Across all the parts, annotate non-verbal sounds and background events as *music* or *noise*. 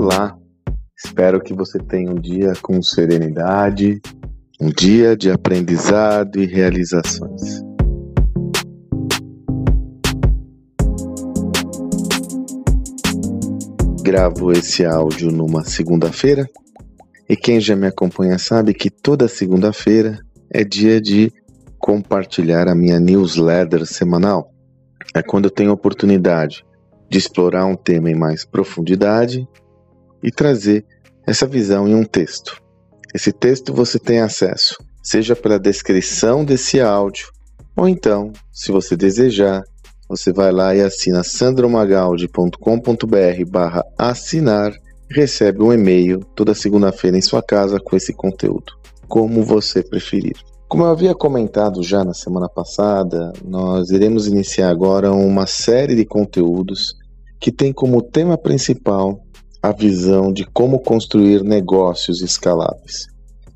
Olá, espero que você tenha um dia com serenidade, um dia de aprendizado e realizações. Gravo esse áudio numa segunda-feira e quem já me acompanha sabe que toda segunda-feira é dia de compartilhar a minha newsletter semanal. É quando eu tenho oportunidade de explorar um tema em mais profundidade e trazer essa visão em um texto. Esse texto você tem acesso, seja pela descrição desse áudio, ou então, se você desejar, você vai lá e assina sandromagaldi.com.br barra assinar recebe um e-mail toda segunda-feira em sua casa com esse conteúdo, como você preferir. Como eu havia comentado já na semana passada, nós iremos iniciar agora uma série de conteúdos que tem como tema principal a visão de como construir negócios escaláveis.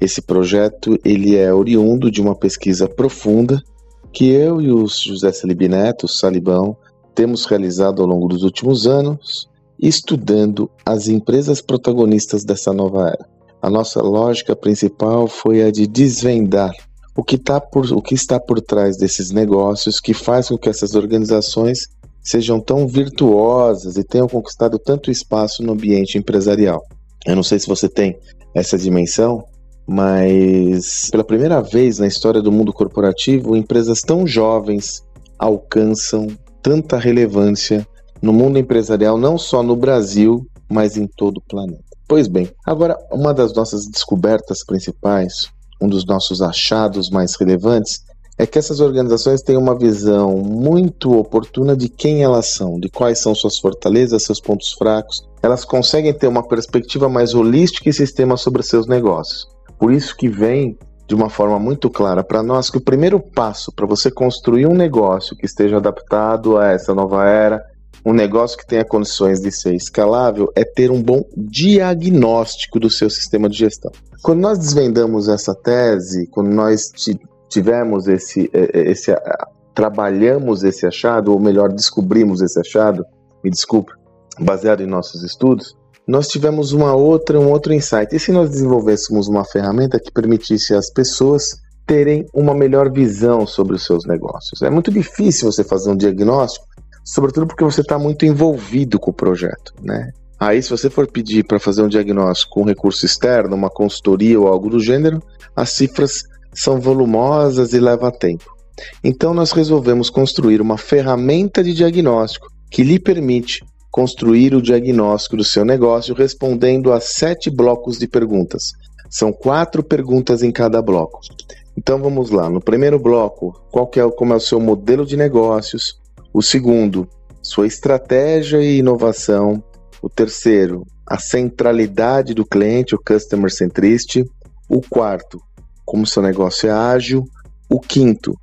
Esse projeto ele é oriundo de uma pesquisa profunda que eu e o José Salib Neto, Salibão, temos realizado ao longo dos últimos anos estudando as empresas protagonistas dessa nova era. A nossa lógica principal foi a de desvendar o que, tá por, o que está por trás desses negócios que faz com que essas organizações sejam tão virtuosas e tenham conquistado tanto espaço no ambiente empresarial. Eu não sei se você tem essa dimensão, mas pela primeira vez na história do mundo corporativo, empresas tão jovens alcançam tanta relevância no mundo empresarial, não só no Brasil, mas em todo o planeta. Pois bem, agora uma das nossas descobertas principais, um dos nossos achados mais relevantes, é que essas organizações têm uma visão muito oportuna de quem elas são, de quais são suas fortalezas, seus pontos fracos. Elas conseguem ter uma perspectiva mais holística e sistema sobre seus negócios. Por isso que vem de uma forma muito clara para nós que o primeiro passo para você construir um negócio que esteja adaptado a essa nova era, um negócio que tenha condições de ser escalável é ter um bom diagnóstico do seu sistema de gestão. Quando nós desvendamos essa tese, quando nós tivemos esse, esse trabalhamos esse achado, ou melhor, descobrimos esse achado, me desculpe, baseado em nossos estudos, nós tivemos uma outra, um outro insight. E se nós desenvolvêssemos uma ferramenta que permitisse às pessoas terem uma melhor visão sobre os seus negócios? É muito difícil você fazer um diagnóstico sobretudo porque você está muito envolvido com o projeto, né? Aí, se você for pedir para fazer um diagnóstico com um recurso externo, uma consultoria ou algo do gênero, as cifras são volumosas e leva tempo. Então, nós resolvemos construir uma ferramenta de diagnóstico que lhe permite construir o diagnóstico do seu negócio respondendo a sete blocos de perguntas. São quatro perguntas em cada bloco. Então vamos lá. No primeiro bloco, qual é, como é o seu modelo de negócios? O segundo, sua estratégia e inovação. O terceiro, a centralidade do cliente, o customer centricity. O quarto, como seu negócio é ágil. O quinto,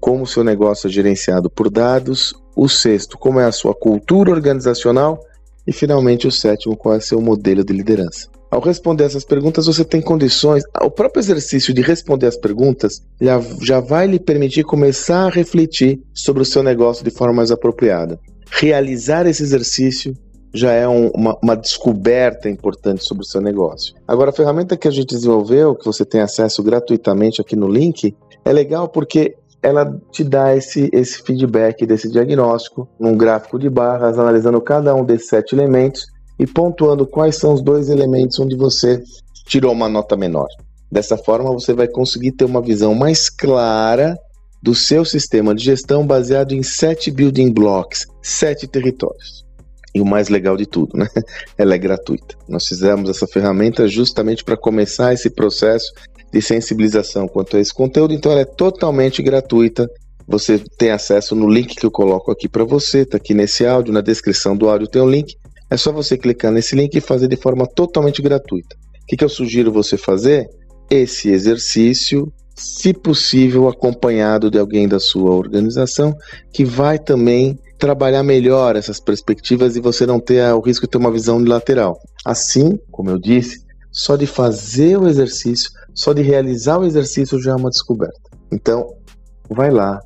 como seu negócio é gerenciado por dados. O sexto, como é a sua cultura organizacional. E finalmente o sétimo, qual é seu modelo de liderança. Ao responder essas perguntas, você tem condições. O próprio exercício de responder as perguntas já, já vai lhe permitir começar a refletir sobre o seu negócio de forma mais apropriada. Realizar esse exercício já é um, uma, uma, descoberta importante sobre o seu negócio. Agora, a ferramenta que a gente desenvolveu, que você tem acesso gratuitamente aqui no link, é legal porque ela te dá esse, esse feedback desse diagnóstico num gráfico de barras, analisando cada um desses sete elementos e pontuando quais são os dois elementos onde você tirou uma nota menor. Dessa forma, você vai conseguir ter uma visão mais clara do seu sistema de gestão baseado em sete building blocks, sete territórios. E o mais legal de tudo, né? *laughs* Ela é gratuita. Nós fizemos essa ferramenta justamente para começar esse processo de sensibilização quanto a esse conteúdo, então ela é totalmente gratuita. Você tem acesso no link que eu coloco aqui para você, está aqui nesse áudio, na descrição do áudio tem um link. É só você clicar nesse link e fazer de forma totalmente gratuita. O que, que eu sugiro você fazer? Esse exercício, se possível, acompanhado de alguém da sua organização, que vai também trabalhar melhor essas perspectivas e você não ter o risco de ter uma visão unilateral. Assim, como eu disse, só de fazer o exercício, só de realizar o exercício já é uma descoberta. Então, vai lá,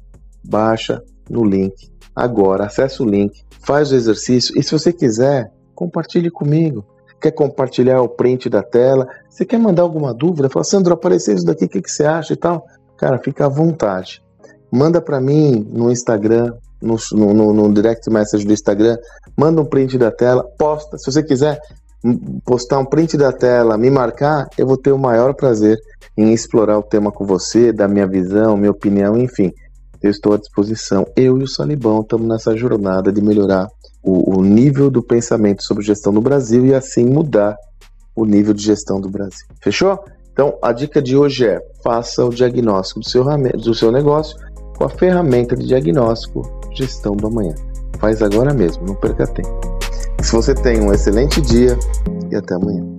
baixa no link agora, acessa o link, faz o exercício e se você quiser, compartilhe comigo. quer compartilhar o print da tela, você quer mandar alguma dúvida, fala, Sandro, apareceu isso daqui, o que, que você acha e tal? Cara, fica à vontade. Manda para mim no Instagram, no, no, no, direct message do Instagram, manda um print da tela, posta. Se você quiser postar um print da tela, me marcar, eu vou ter o maior prazer em explorar o tema com você, dar minha visão, minha opinião, enfim. Eu estou à disposição. Eu e o Salibão estamos nessa jornada de melhorar o, o nível do pensamento sobre gestão no Brasil e assim mudar o nível de gestão do Brasil. Fechou? Então, a dica de hoje é: faça o diagnóstico do seu, do seu negócio com a ferramenta de diagnóstico Gestão do Amanhã. Faz agora mesmo, não perca tempo. Se você tem um excelente dia e até amanhã.